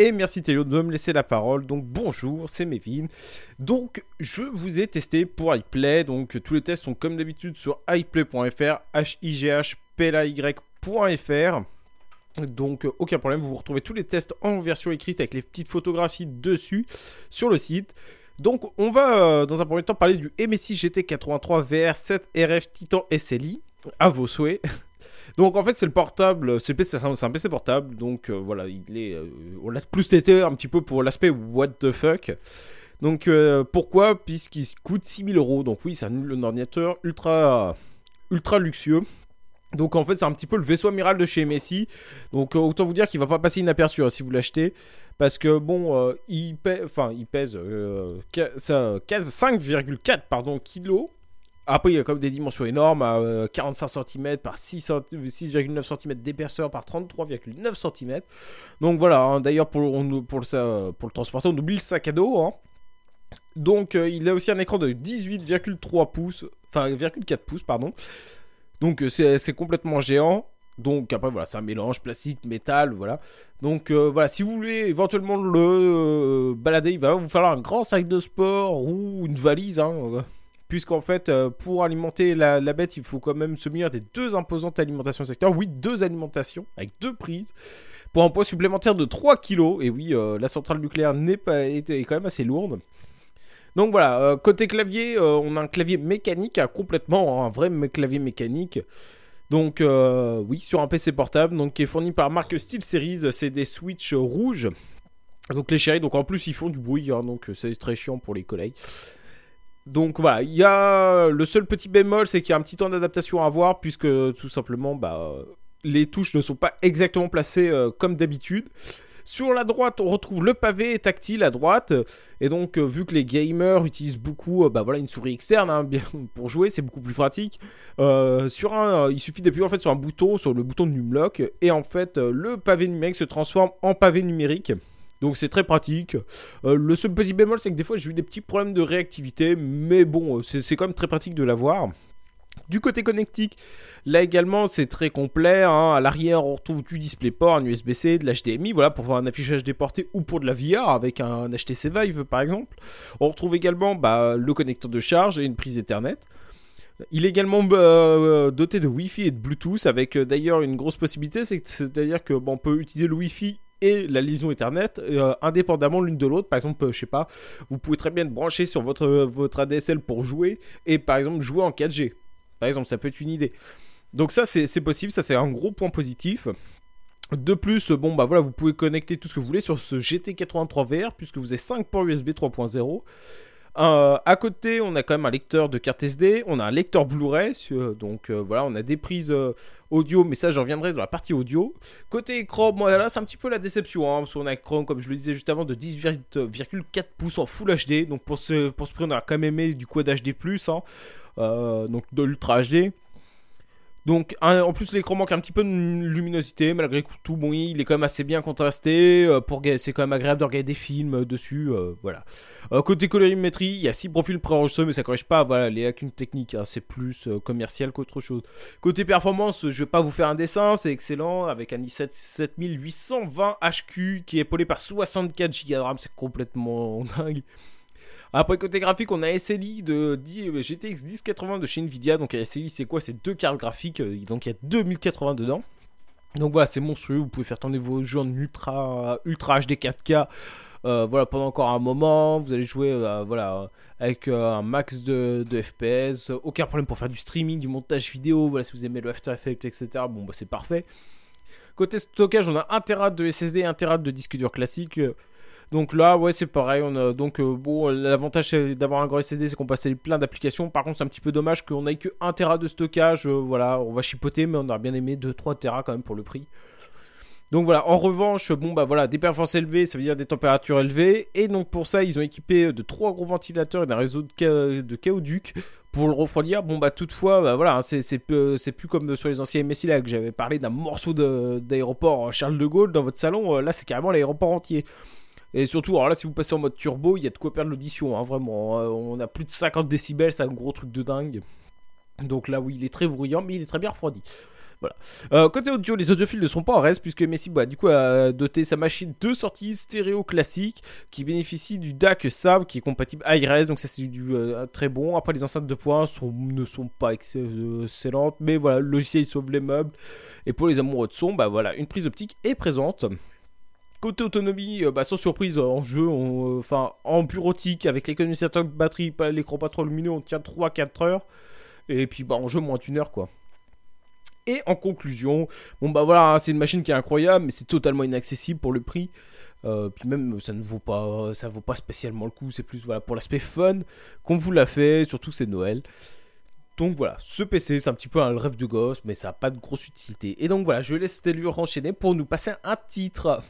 Et merci Théo de me laisser la parole. Donc bonjour, c'est Mévin. Donc je vous ai testé pour iPlay. Donc tous les tests sont comme d'habitude sur iPlay.fr, h i g h p l a y.fr. Donc aucun problème, vous retrouvez tous les tests en version écrite avec les petites photographies dessus sur le site. Donc on va euh, dans un premier temps parler du MSI GT83 VR7 RF Titan SLI à vos souhaits. Donc en fait c'est le portable, c'est un PC portable, donc euh, voilà, il est, euh, on l'a plus été un petit peu pour l'aspect what the fuck. Donc pourquoi? Puisqu'il coûte 6000 euros, donc oui c'est un, ordinateur ultra, ultra luxueux. Donc en fait c'est un petit peu le vaisseau amiral de chez MSI. Donc autant vous dire qu'il va pas passer inaperçu hein, si vous l'achetez. Parce que bon, il, pèse, il pèse 5,4 pardon, kilos. Après, il y a comme des dimensions énormes, à 45 cm par 6,9 cm d'épaisseur par 33,9 cm. Donc voilà, hein, d'ailleurs pour, le, transporter, on oublie le sac à dos. Hein. Donc euh, il a aussi un écran de 18,3 pouces, enfin 4 pouces, pardon. Donc euh, c'est complètement géant. Donc après voilà, c'est un mélange plastique, métal, voilà. Donc euh, voilà, si vous voulez éventuellement le balader, il va vous falloir un grand sac de sport ou une valise. Hein, puisqu'en fait, euh, pour alimenter la, bête, il faut quand même se munir des deux imposantes alimentations secteur. Oui, deux alimentations, avec deux prises, pour un poids supplémentaire de 3 kg. Et oui, euh, la centrale nucléaire n'est pas, est, quand même assez lourde. Donc voilà, euh, côté clavier, on a un clavier mécanique, hein, complètement, hein, un vrai clavier mécanique. Donc oui, sur un PC portable, donc qui est fourni par marque SteelSeries, c'est des switches rouges. Donc les chéris, donc en plus ils font du bruit, hein, donc c'est très chiant pour les collègues. Donc voilà, il y a le seul petit bémol, c'est qu'il y a un petit temps d'adaptation à avoir, puisque tout simplement, bah, les touches ne sont pas exactement placées euh, comme d'habitude. Sur la droite, on retrouve le pavé tactile à droite. Et donc, euh, vu que les gamers utilisent beaucoup euh, bah, une souris externe hein, pour jouer, c'est beaucoup plus pratique. sur un, il suffit d'appuyer en fait, sur un bouton, sur le bouton de Numlock. Et en fait, le pavé numérique se transforme en pavé numérique. Donc c'est très pratique. Euh, le seul petit bémol, c'est que des fois j'ai eu des petits problèmes de réactivité, mais bon, euh, c'est quand même très pratique de l'avoir. Du côté connectique, là également c'est très complet. Hein. À l'arrière, on retrouve du DisplayPort, un USB-C, de l'HDMI, voilà pour un affichage déporté ou pour de la VR avec un HTC Vive par exemple. On retrouve également bah, le connecteur de charge et une prise Ethernet. Il est également bah, euh, doté de Wi-Fi et de Bluetooth avec d'ailleurs une grosse possibilité, c'est-à-dire que on peut utiliser le Wi-Fi et la liaison Ethernet euh, indépendamment l'une de l'autre. Par exemple, euh, je sais pas, vous pouvez très bien être branché sur votre, votre ADSL pour jouer et par exemple jouer en 4G. Par exemple, ça peut être une idée. Donc ça, c'est possible, ça c'est un gros point positif. De plus, bon bah voilà, vous pouvez connecter tout ce que vous voulez sur ce GT83 VR puisque vous avez 5 ports USB 3.0. Euh, à côté, on a quand même un lecteur de carte SD, on a un lecteur Blu-ray, donc euh, voilà, on a des prises euh, audio, mais ça j'en reviendrai dans la partie audio. Côté écran, là c'est un petit peu la déception, hein, parce qu'on a un écran, comme je le disais juste avant, de 10,4 pouces en Full HD, donc pour ce, pour ce prix on a quand même aimé du Quad HD+, hein, donc de l'Ultra HD. Donc en plus l'écran manque un petit peu de luminosité malgré tout bon il est quand même assez bien contrasté euh, c'est quand même agréable de regarder des films euh, dessus euh, voilà. côté colorimétrie il y a 6 profils préenregistrés mais ça corrige pas voilà les lacunes techniques hein, c'est plus commercial qu'autre chose. Côté performance je vais pas vous faire un dessin c'est excellent avec un i7 7820 HQ qui est épaulé par 64 Go de RAM c'est complètement dingue. Après, côté graphique, on a SLI de GTX 1080 de chez Nvidia. Donc, SLI, c'est quoi? C'est deux cartes graphiques. Euh, donc, il y a 2080 dedans. Donc, voilà, c'est monstrueux. Vous pouvez faire tourner vos jeux en ultra, ultra HD 4K. Euh, voilà, pendant encore un moment, vous allez jouer euh, voilà, avec un max de, FPS, aucun problème pour faire du streaming, du montage vidéo, voilà, si vous aimez le After Effects, etc. Bon, bah, c'est parfait. Côté stockage, on a 1 Tera de SSD, 1 Tera de disque dur classique. Donc là, ouais, c'est pareil. On a, donc, euh, bon, l'avantage d'avoir un grand SSD, c'est qu'on installer plein d'applications. Par contre, c'est un petit peu dommage qu'on ait que 1 Tera de stockage. Euh, voilà, on va chipoter, mais on aurait bien aimé 2-3 Tera quand même pour le prix. Donc voilà, en revanche, bon bah voilà, des performances élevées, ça veut dire des températures élevées. Et donc pour ça, ils ont équipé de trois gros ventilateurs et d'un réseau de, de pour le refroidir. Bon bah toutefois, bah voilà, hein, c'est plus comme sur les anciens MSI là que j'avais parlé d'un morceau d'aéroport Charles de Gaulle dans votre salon. Euh, là, c'est carrément l'aéroport entier. Et surtout, alors là, si vous passez en mode turbo, il y a de quoi perdre l'audition, hein, vraiment. Euh, on a plus de 50 décibels, c'est un gros truc de dingue. Donc là, oui, il est très bruyant, mais il est très bien refroidi. Voilà. Euh, côté audio, les audiophiles ne sont pas en reste puisque Messi bah, du coup, a doté sa machine de sorties stéréo classiques qui bénéficient du DAC SAB qui est compatible iRes, donc ça c'est du euh, très bon. Après, les enceintes de points ne sont pas excellentes, mais voilà, le logiciel sauve les meubles. Et pour les amoureux de son, bah voilà, une prise optique est présente. Côté autonomie, euh, bah, sans surprise, en jeu, enfin en bureautique, avec l'économie de batterie, l'écran pas trop lumineux, on tient 3-4 heures. Et puis bah, en jeu, moins d'une heure quoi. Et en conclusion, bon bah voilà, hein, c'est une machine qui est incroyable, mais c'est totalement inaccessible pour le prix. Euh, puis même ça ne vaut pas, ça vaut pas spécialement le coup. C'est plus voilà pour l'aspect fun qu'on vous l'a fait. Surtout c'est Noël. Donc voilà, ce PC c'est un petit peu un rêve de gosse, mais ça n'a pas de grosse utilité. Et donc voilà, je laisse Stelur enchaîner pour nous passer un titre.